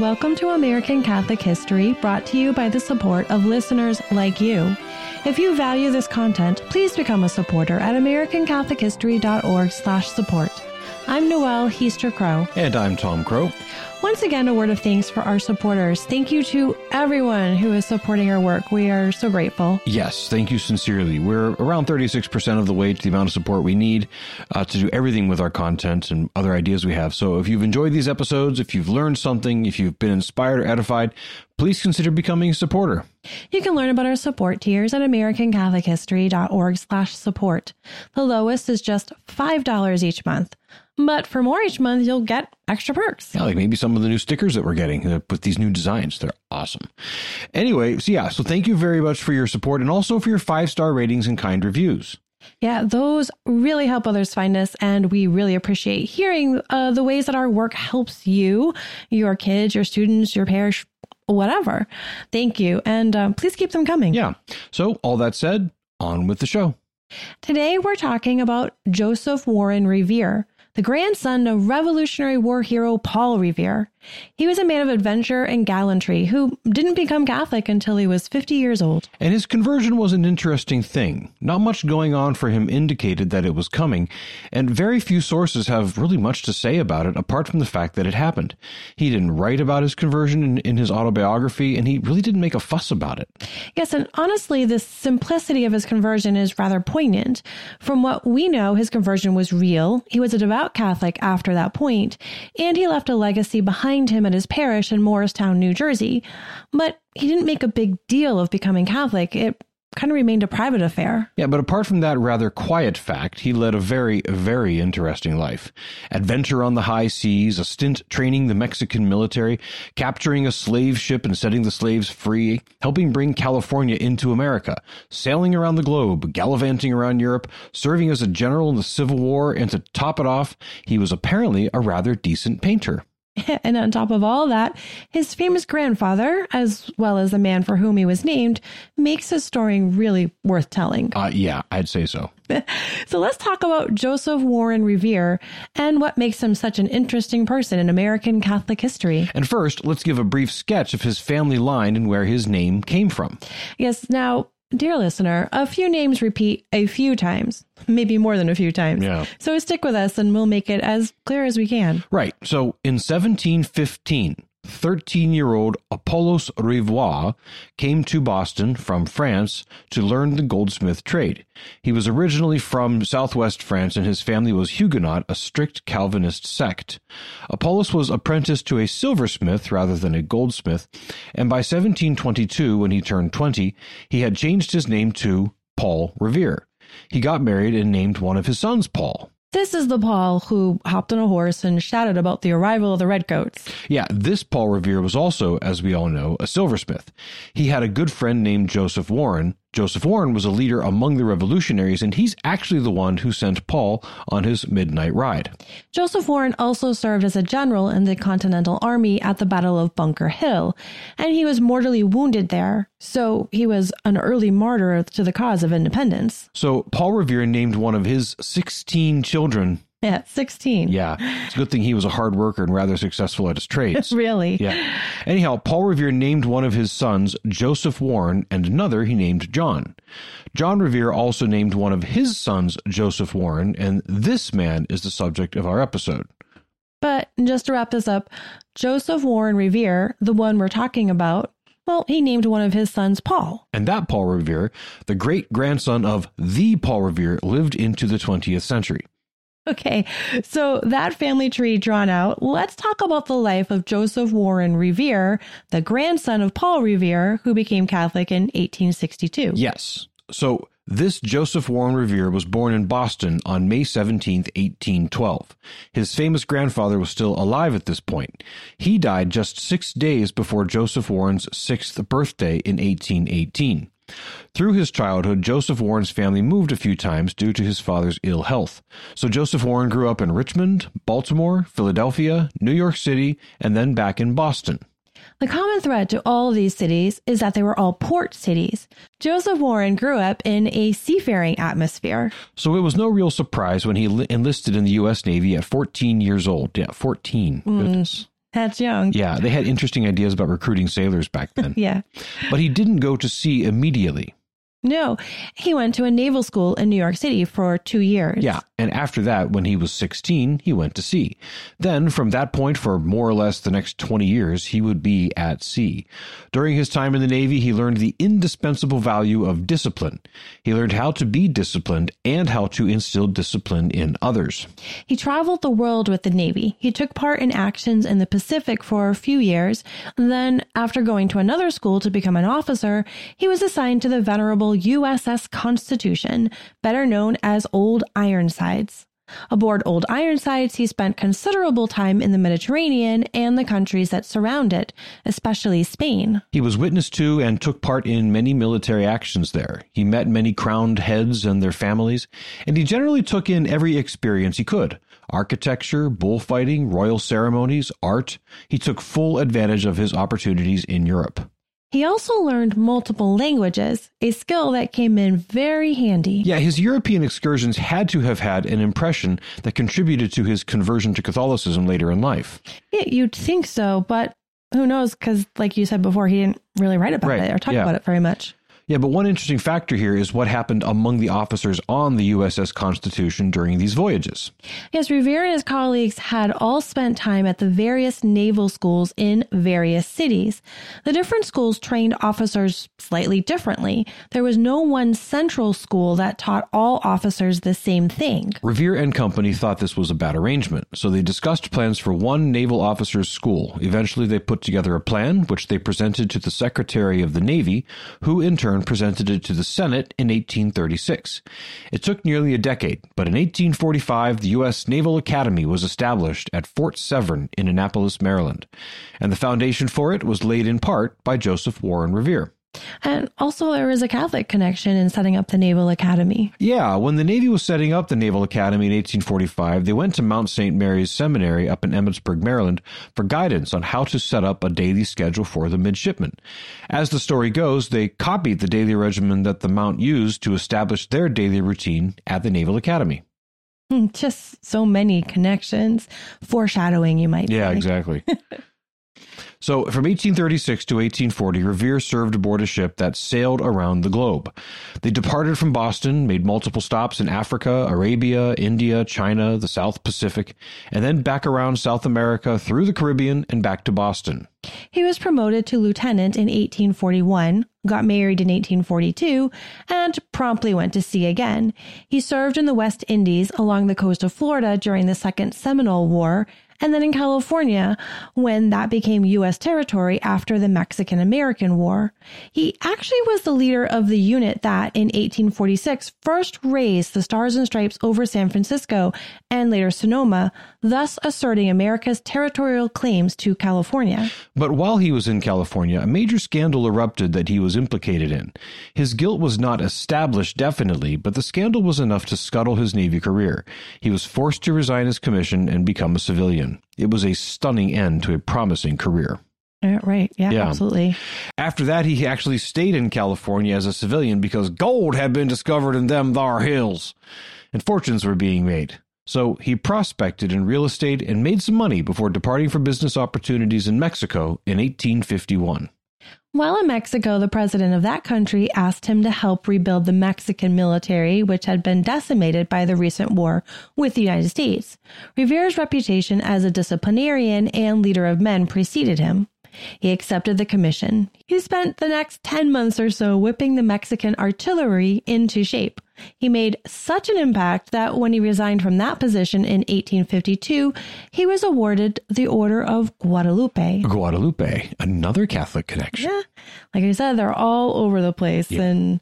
and welcome to American Catholic History, brought to you by the support of listeners like you. If you value this content, please become a supporter at americanCatholicHistory.org/support. I'm Noelle Heaster Crowe. And I'm Tom Crowe. Once again, a word of thanks for our supporters. Thank you to everyone who is supporting our work. We are so grateful. Yes, thank you sincerely. We're around 36% of the way to the amount of support we need uh, to do everything with our content and other ideas we have. So if you've enjoyed these episodes, if you've learned something, if you've been inspired or edified, please consider becoming a supporter. You can learn about our support tiers at americanCatholicHistory.org slash support. The lowest is just $5 each month. But for more each month, you'll get extra perks. Yeah, like maybe some of the new stickers that we're getting uh, with these new designs. They're awesome. Anyway, so yeah, so thank you very much for your support and also for your five star ratings and kind reviews. Yeah, those really help others find us, and we really appreciate hearing uh, the ways that our work helps you, your kids, your students, your parish, whatever. Thank you, and uh, please keep them coming. Yeah. So, all that said, on with the show. Today, we're talking about Joseph Warren Revere, the grandson of Revolutionary War hero Paul Revere. He was a man of adventure and gallantry who didn't become Catholic until he was 50 years old. And his conversion was an interesting thing. Not much going on for him indicated that it was coming, and very few sources have really much to say about it apart from the fact that it happened. He didn't write about his conversion in, in his autobiography, and he really didn't make a fuss about it. Yes, and honestly, the simplicity of his conversion is rather poignant. From what we know, his conversion was real. He was a devout Catholic after that point, and he left a legacy behind him at his parish in Morristown, New Jersey. But he didn't make a big deal of becoming Catholic. It kind of remained a private affair. Yeah, but apart from that rather quiet fact, he led a very, very interesting life. Adventure on the high seas, a stint training the Mexican military, capturing a slave ship and setting the slaves free, helping bring California into America, sailing around the globe, gallivanting around Europe, serving as a general in the Civil War, and to top it off, he was apparently a rather decent painter. And on top of all that, his famous grandfather, as well as the man for whom he was named, makes his story really worth telling. Uh, yeah, I'd say so. so let's talk about Joseph Warren Revere and what makes him such an interesting person in American Catholic history. And first, let's give a brief sketch of his family line and where his name came from. Yes, now Dear listener, a few names repeat a few times, maybe more than a few times. Yeah. So stick with us and we'll make it as clear as we can. Right. So in 1715, 13 year old Apollos Rivoire came to Boston from France to learn the goldsmith trade. He was originally from southwest France and his family was Huguenot, a strict Calvinist sect. Apollos was apprenticed to a silversmith rather than a goldsmith, and by 1722, when he turned 20, he had changed his name to Paul Revere. He got married and named one of his sons Paul. This is the Paul who hopped on a horse and shouted about the arrival of the Redcoats. Yeah, this Paul Revere was also, as we all know, a silversmith. He had a good friend named Joseph Warren, Joseph Warren was a leader among the revolutionaries, and he's actually the one who sent Paul on his midnight ride. Joseph Warren also served as a general in the Continental Army at the Battle of Bunker Hill, and he was mortally wounded there, so he was an early martyr to the cause of independence. So Paul Revere named one of his 16 children yeah, 16. Yeah. It's a good thing he was a hard worker and rather successful at his trades. really? Yeah. Anyhow, Paul Revere named one of his sons Joseph Warren and another he named John. John Revere also named one of his sons Joseph Warren, and this man is the subject of our episode. But just to wrap this up, Joseph Warren Revere, the one we're talking about, well, he named one of his sons Paul. And that Paul Revere, the great grandson of the Paul Revere, lived into the 20th century. Okay, so that family tree drawn out, let's talk about the life of Joseph Warren Revere, the grandson of Paul Revere, who became Catholic in 1862. Yes. So this Joseph Warren Revere was born in Boston on May 17, 1812. His famous grandfather was still alive at this point. He died just six days before Joseph Warren's sixth birthday in 1818. Through his childhood, Joseph Warren's family moved a few times due to his father's ill health. So Joseph Warren grew up in Richmond, Baltimore, Philadelphia, New York City, and then back in Boston. The common thread to all of these cities is that they were all port cities. Joseph Warren grew up in a seafaring atmosphere. So it was no real surprise when he enlisted in the U.S. Navy at 14 years old. Yeah, 14. Mm. That's young. Yeah, they had interesting ideas about recruiting sailors back then. Yeah. But he didn't go to sea immediately. No, he went to a naval school in New York City for two years. Yeah, and after that, when he was 16, he went to sea. Then, from that point, for more or less the next 20 years, he would be at sea. During his time in the Navy, he learned the indispensable value of discipline. He learned how to be disciplined and how to instill discipline in others. He traveled the world with the Navy. He took part in actions in the Pacific for a few years. Then, after going to another school to become an officer, he was assigned to the venerable USS Constitution, better known as Old Ironsides. Aboard Old Ironsides, he spent considerable time in the Mediterranean and the countries that surround it, especially Spain. He was witness to and took part in many military actions there. He met many crowned heads and their families, and he generally took in every experience he could architecture, bullfighting, royal ceremonies, art. He took full advantage of his opportunities in Europe. He also learned multiple languages, a skill that came in very handy. Yeah, his European excursions had to have had an impression that contributed to his conversion to Catholicism later in life. Yeah, you'd think so, but who knows? Because, like you said before, he didn't really write about Right, it or talk yeah. about it very much. Yeah, but one interesting factor here is what happened among the officers on the USS Constitution during these voyages. Yes, Revere and his colleagues had all spent time at the various naval schools in various cities. The different schools trained officers slightly differently. There was no one central school that taught all officers the same thing. Revere and Company thought this was a bad arrangement, so they discussed plans for one naval officers' school. Eventually, they put together a plan, which they presented to the Secretary of the Navy, who in turn presented it to the Senate in 1836. It took nearly a decade, but in 1845, the U.S. Naval Academy was established at Fort Severn in Annapolis, Maryland, and the foundation for it was laid in part by Joseph Warren Revere. And also, there was a Catholic connection in setting up the Naval Academy. Yeah, when the Navy was setting up the Naval Academy in 1845, they went to Mount St. Mary's Seminary up in Emmitsburg, Maryland, for guidance on how to set up a daily schedule for the midshipmen. As the story goes, they copied the daily regimen that the Mount used to establish their daily routine at the Naval Academy. Just so many connections. Foreshadowing, you might Yeah, say. exactly. so, from 1836 to 1840, Revere served aboard a ship that sailed around the globe. They departed from Boston, made multiple stops in Africa, Arabia, India, China, the South Pacific, and then back around South America through the Caribbean and back to Boston. He was promoted to lieutenant in 1841, got married in 1842, and promptly went to sea again. He served in the West Indies along the coast of Florida during the Second Seminole War, and then in California when that became U.S. territory after the Mexican American War. He actually was the leader of the unit that, in 1846, first raised the Stars and Stripes over San Francisco and later Sonoma, thus asserting America's territorial claims to California. But while he was in California, a major scandal erupted that he was implicated in. His guilt was not established definitely, but the scandal was enough to scuttle his Navy career. He was forced to resign his commission and become a civilian. It was a stunning end to a promising career. Uh, right. Yeah, Yeah. absolutely. After that, he actually stayed in California as a civilian because gold had been discovered in them thar hills, and fortunes were being made. So he prospected in real estate and made some money before departing for business opportunities in Mexico in 1851. While in Mexico, the president of that country asked him to help rebuild the Mexican military, which had been decimated by the recent war with the United States. Revere's reputation as a disciplinarian and leader of men preceded him. He accepted the commission. He spent the next 10 months or so whipping the Mexican artillery into shape. He made such an impact that when he resigned from that position in 1852, he was awarded the Order of Guadalupe. Guadalupe, another Catholic connection. Yeah. Like I said, they're all over the place. And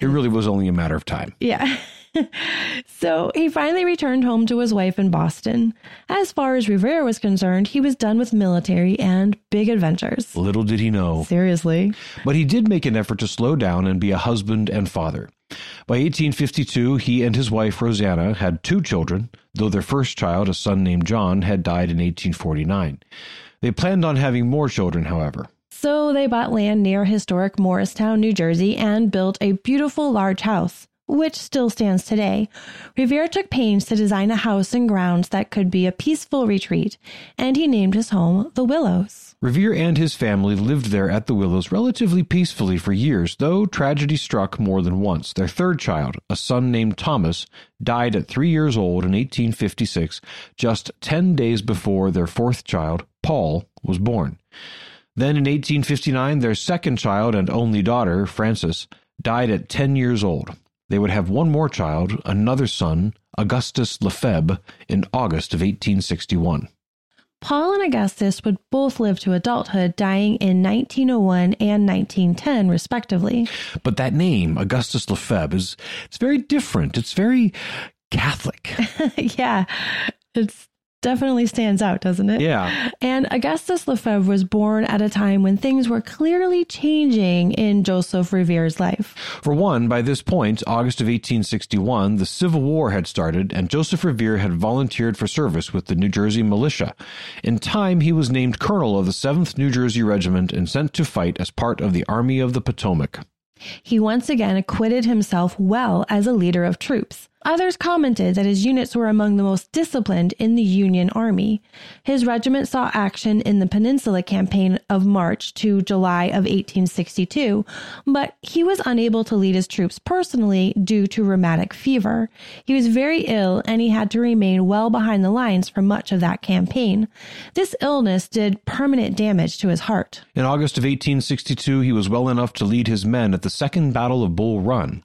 It really was only a matter of time. yeah. so he finally returned home to his wife in Boston. As far as Revere was concerned, he was done with military and big adventures. Little did he know. Seriously. But he did make an effort to slow down and be a husband and father. By 1852, he and his wife Rosanna had two children, though their first child, a son named John, had died in 1849. They planned on having more children, however. So they bought land near historic Morristown, New Jersey, and built a beautiful large house. Which still stands today. Revere took pains to design a house and grounds that could be a peaceful retreat, and he named his home the Willows. Revere and his family lived there at the Willows relatively peacefully for years, though tragedy struck more than once. Their third child, a son named Thomas, died at three years old in 1856, just 10 days before their fourth child, Paul, was born. Then in 1859, their second child and only daughter, Frances, died at 10 years old. They would have one more child, another son, Augustus Lefebvre, in August of 1861. Paul and Augustus would both live to adulthood, dying in 1901 and 1910, respectively. But that name, Augustus Lefebvre, is it's very different. It's very Catholic. yeah, it's definitely stands out, doesn't it? Yeah. And Augustus Lefebvre was born at a time when things were clearly changing in Joseph Revere's life. For one, by this point, August of 1861, the Civil War had started, and Joseph Revere had volunteered for service with the New Jersey militia. In time, he was named colonel of the 7th New Jersey Regiment and sent to fight as part of the Army of the Potomac. He once again acquitted himself well as a leader of troops. Others commented that his units were among the most disciplined in the Union Army. His regiment saw action in the Peninsula Campaign of March to July of 1862, but he was unable to lead his troops personally due to rheumatic fever. He was very ill and he had to remain well behind the lines for much of that campaign. This illness did permanent damage to his heart. In August of 1862, he was well enough to lead his men at the Second Battle of Bull Run.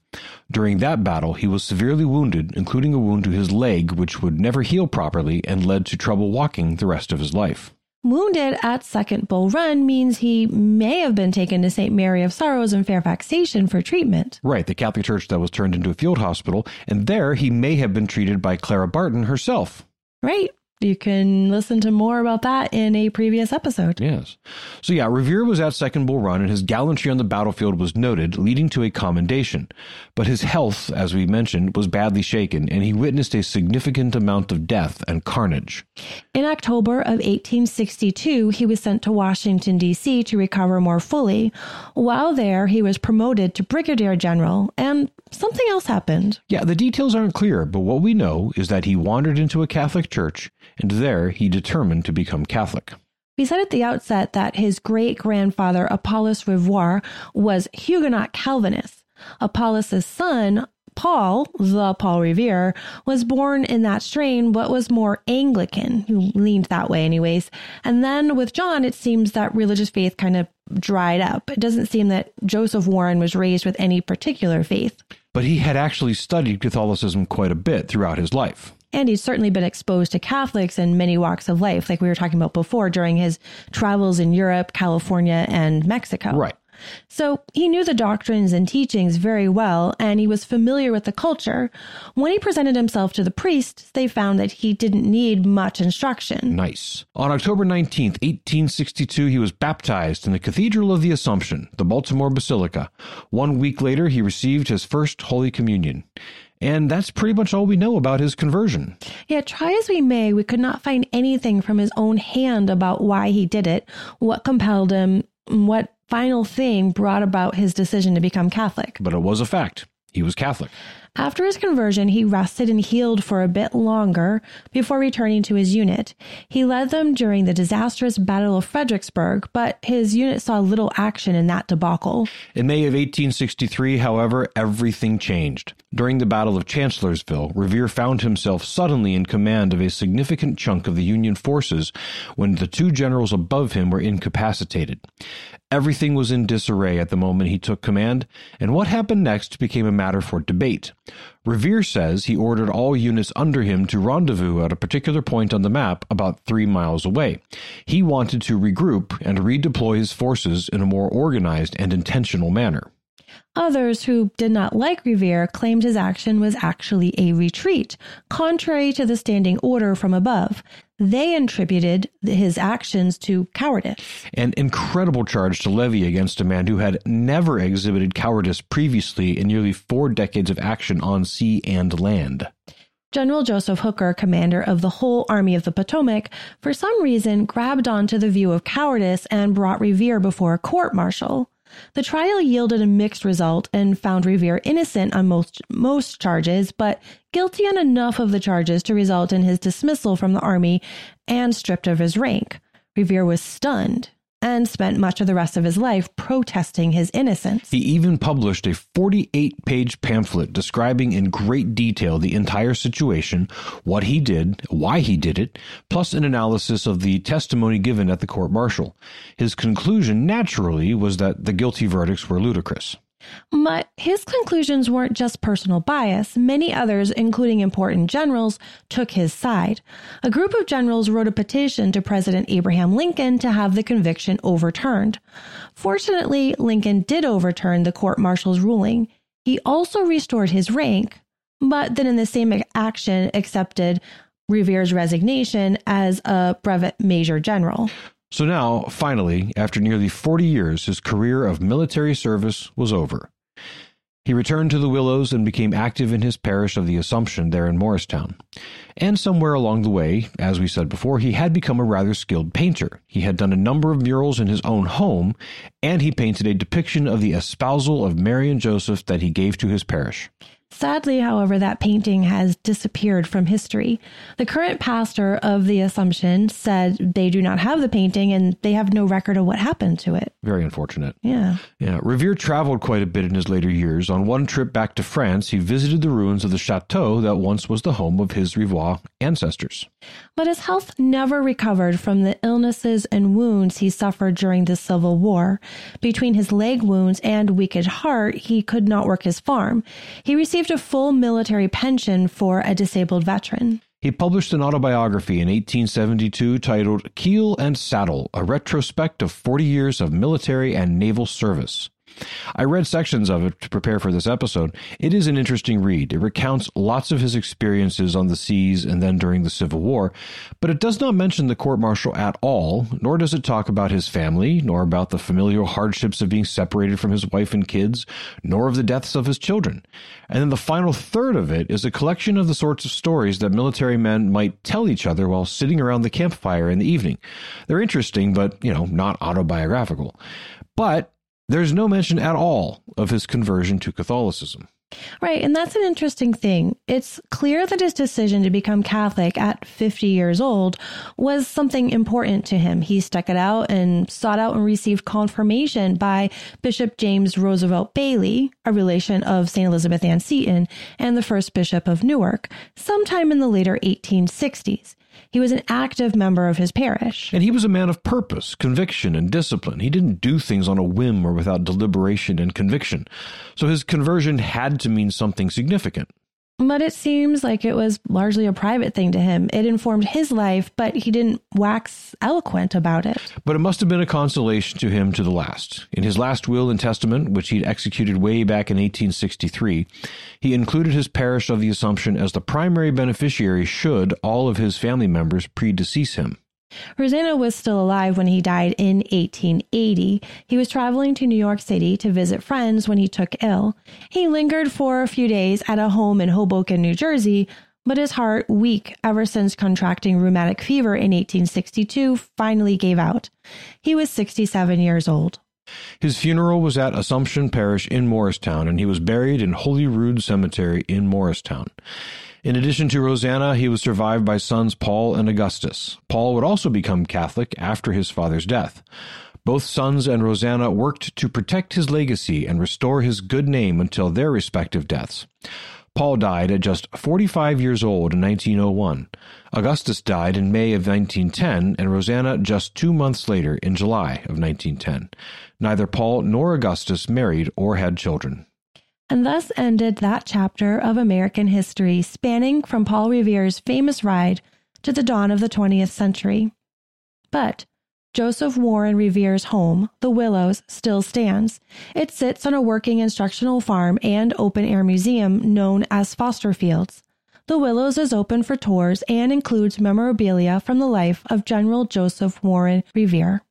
During that battle, he was severely wounded, including a wound to his leg, which would never heal properly and led to trouble walking the rest of his life. Wounded at Second Bull Run means he may have been taken to St. Mary of Sorrows in Fairfax Station for treatment. Right, the Catholic church that was turned into a field hospital, and there he may have been treated by Clara Barton herself. Right. You can listen to more about that in a previous episode. Yes. So, yeah, Revere was at Second Bull Run, and his gallantry on the battlefield was noted, leading to a commendation. But his health, as we mentioned, was badly shaken, and he witnessed a significant amount of death and carnage. In October of 1862, he was sent to Washington, D.C. to recover more fully. While there, he was promoted to brigadier general, and something else happened. Yeah, the details aren't clear, but what we know is that he wandered into a Catholic church and there he determined to become Catholic. We said at the outset that his great grandfather, Apollos Rivoire, was Huguenot Calvinist. Apollos' son, Paul, the Paul Revere, was born in that strain, but was more Anglican. He leaned that way, anyways. And then with John, it seems that religious faith kind of dried up. It doesn't seem that Joseph Warren was raised with any particular faith. But he had actually studied Catholicism quite a bit throughout his life. And he's certainly been exposed to Catholics in many walks of life, like we were talking about before during his travels in Europe, California, and Mexico. Right. So he knew the doctrines and teachings very well, and he was familiar with the culture. When he presented himself to the priests, they found that he didn't need much instruction. Nice. On October 19th, 1862, he was baptized in the Cathedral of the Assumption, the Baltimore Basilica. One week later, he received his first Holy Communion. And that's pretty much all we know about his conversion. Yeah, try as we may, we could not find anything from his own hand about why he did it, what compelled him, what final thing brought about his decision to become Catholic. But it was a fact. He was Catholic. After his conversion, he rested and healed for a bit longer before returning to his unit. He led them during the disastrous Battle of Fredericksburg, but his unit saw little action in that debacle. In May of 1863, however, everything changed. During the Battle of Chancellorsville, Revere found himself suddenly in command of a significant chunk of the Union forces when the two generals above him were incapacitated. Everything was in disarray at the moment he took command, and what happened next became a matter for debate. Revere says he ordered all units under him to rendezvous at a particular point on the map about three miles away. He wanted to regroup and redeploy his forces in a more organized and intentional manner. Others who did not like Revere claimed his action was actually a retreat, contrary to the standing order from above. They attributed his actions to cowardice. An incredible charge to levy against a man who had never exhibited cowardice previously in nearly four decades of action on sea and land. General Joseph Hooker, commander of the whole Army of the Potomac, for some reason grabbed onto the view of cowardice and brought Revere before a court martial. The trial yielded a mixed result and found Revere innocent on most most charges, but guilty on enough of the charges to result in his dismissal from the army and stripped of his rank. Revere was stunned and spent much of the rest of his life protesting his innocence. He even published a 48 page pamphlet describing in great detail the entire situation, what he did, why he did it, plus an analysis of the testimony given at the court martial. His conclusion, naturally, was that the guilty verdicts were ludicrous. But his conclusions weren't just personal bias. Many others, including important generals, took his side. A group of generals wrote a petition to President Abraham Lincoln to have the conviction overturned. Fortunately, Lincoln did overturn the court martial's ruling. He also restored his rank, but then in the same action accepted Revere's resignation as a brevet major general. So now, finally, after nearly 40 years, his career of military service was over. He returned to the Willows and became active in his parish of the Assumption there in Morristown. And somewhere along the way, as we said before, he had become a rather skilled painter. He had done a number of murals in his own home, and he painted a depiction of the espousal of Mary and Joseph that he gave to his parish. Sadly, however, that painting has disappeared from history. The current pastor of the Assumption said they do not have the painting and they have no record of what happened to it. Very unfortunate. Yeah. Yeah. Revere traveled quite a bit in his later years. On one trip back to France, he visited the ruins of the chateau that once was the home of his Rivoire ancestors. But his health never recovered from the illnesses and wounds he suffered during the Civil War. Between his leg wounds and weakened heart, he could not work his farm. He received received a full military pension for a disabled veteran. He published an autobiography in 1872 titled Keel and Saddle, a retrospect of 40 years of military and naval service. I read sections of it to prepare for this episode. It is an interesting read. It recounts lots of his experiences on the seas and then during the Civil War, but it does not mention the court martial at all, nor does it talk about his family, nor about the familial hardships of being separated from his wife and kids, nor of the deaths of his children. And then the final third of it is a collection of the sorts of stories that military men might tell each other while sitting around the campfire in the evening. They're interesting, but, you know, not autobiographical. But there's no mention at all of his conversion to Catholicism. Right. And that's an interesting thing. It's clear that his decision to become Catholic at 50 years old was something important to him. He stuck it out and sought out and received confirmation by Bishop James Roosevelt Bayley, a relation of St. Elizabeth Ann Seton and the first bishop of Newark, sometime in the later 1860s. He was an active member of his parish. And he was a man of purpose, conviction, and discipline. He didn't do things on a whim or without deliberation and conviction. So his conversion had to mean something significant. But it seems like it was largely a private thing to him. It informed his life, but he didn't wax eloquent about it. But it must have been a consolation to him to the last. In his last will and testament, which he'd executed way back in 1863, he included his parish of the Assumption as the primary beneficiary should all of his family members predecease him. Rosanna was still alive when he died in 1880. He was traveling to New York City to visit friends when he took ill. He lingered for a few days at a home in Hoboken, New Jersey, but his heart, weak ever since contracting rheumatic fever in 1862, finally gave out. He was 67 years old. His funeral was at Assumption Parish in Morristown, and he was buried in Holyrood Cemetery in Morristown. In addition to Rosanna, he was survived by sons Paul and Augustus. Paul would also become Catholic after his father's death. Both sons and Rosanna worked to protect his legacy and restore his good name until their respective deaths. Paul died at just 45 years old in 1901. Augustus died in May of 1910, and Rosanna just two months later in July of 1910. Neither Paul nor Augustus married or had children. And thus ended that chapter of American history spanning from Paul Revere's famous ride to the dawn of the 20th century. But Joseph Warren Revere's home, The Willows, still stands. It sits on a working instructional farm and open air museum known as Foster Fields. The Willows is open for tours and includes memorabilia from the life of General Joseph Warren Revere.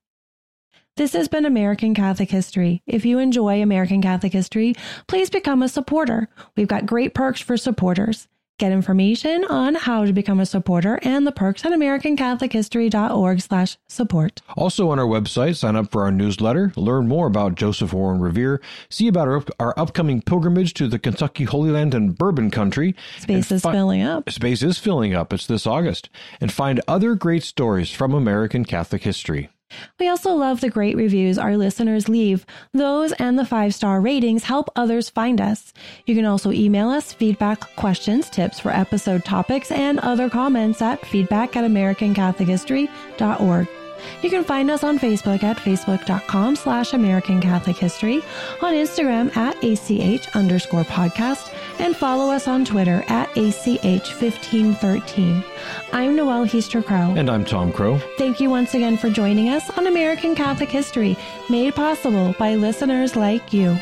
This has been American Catholic History. If you enjoy American Catholic History, please become a supporter. We've got great perks for supporters. Get information on how to become a supporter and the perks at AmericanCatholicHistory.org slash support. Also on our website, sign up for our newsletter, learn more about Joseph Warren Revere, see about our, our upcoming pilgrimage to the Kentucky Holy Land and Bourbon Country. Space is fi- filling up. Space is filling up. It's this August. And find other great stories from American Catholic history. We also love the great reviews our listeners leave. Those and the five star ratings help others find us. You can also email us feedback, questions, tips for episode topics, and other comments at feedback at AmericanCatholicHistory.org. You can find us on Facebook at facebook.com slash American Catholic History, on Instagram at ACH underscore podcast, and follow us on Twitter at ACH1513. I'm Noelle Heaster Crowe. And I'm Tom Crowe. Thank you once again for joining us on American Catholic History, made possible by listeners like you.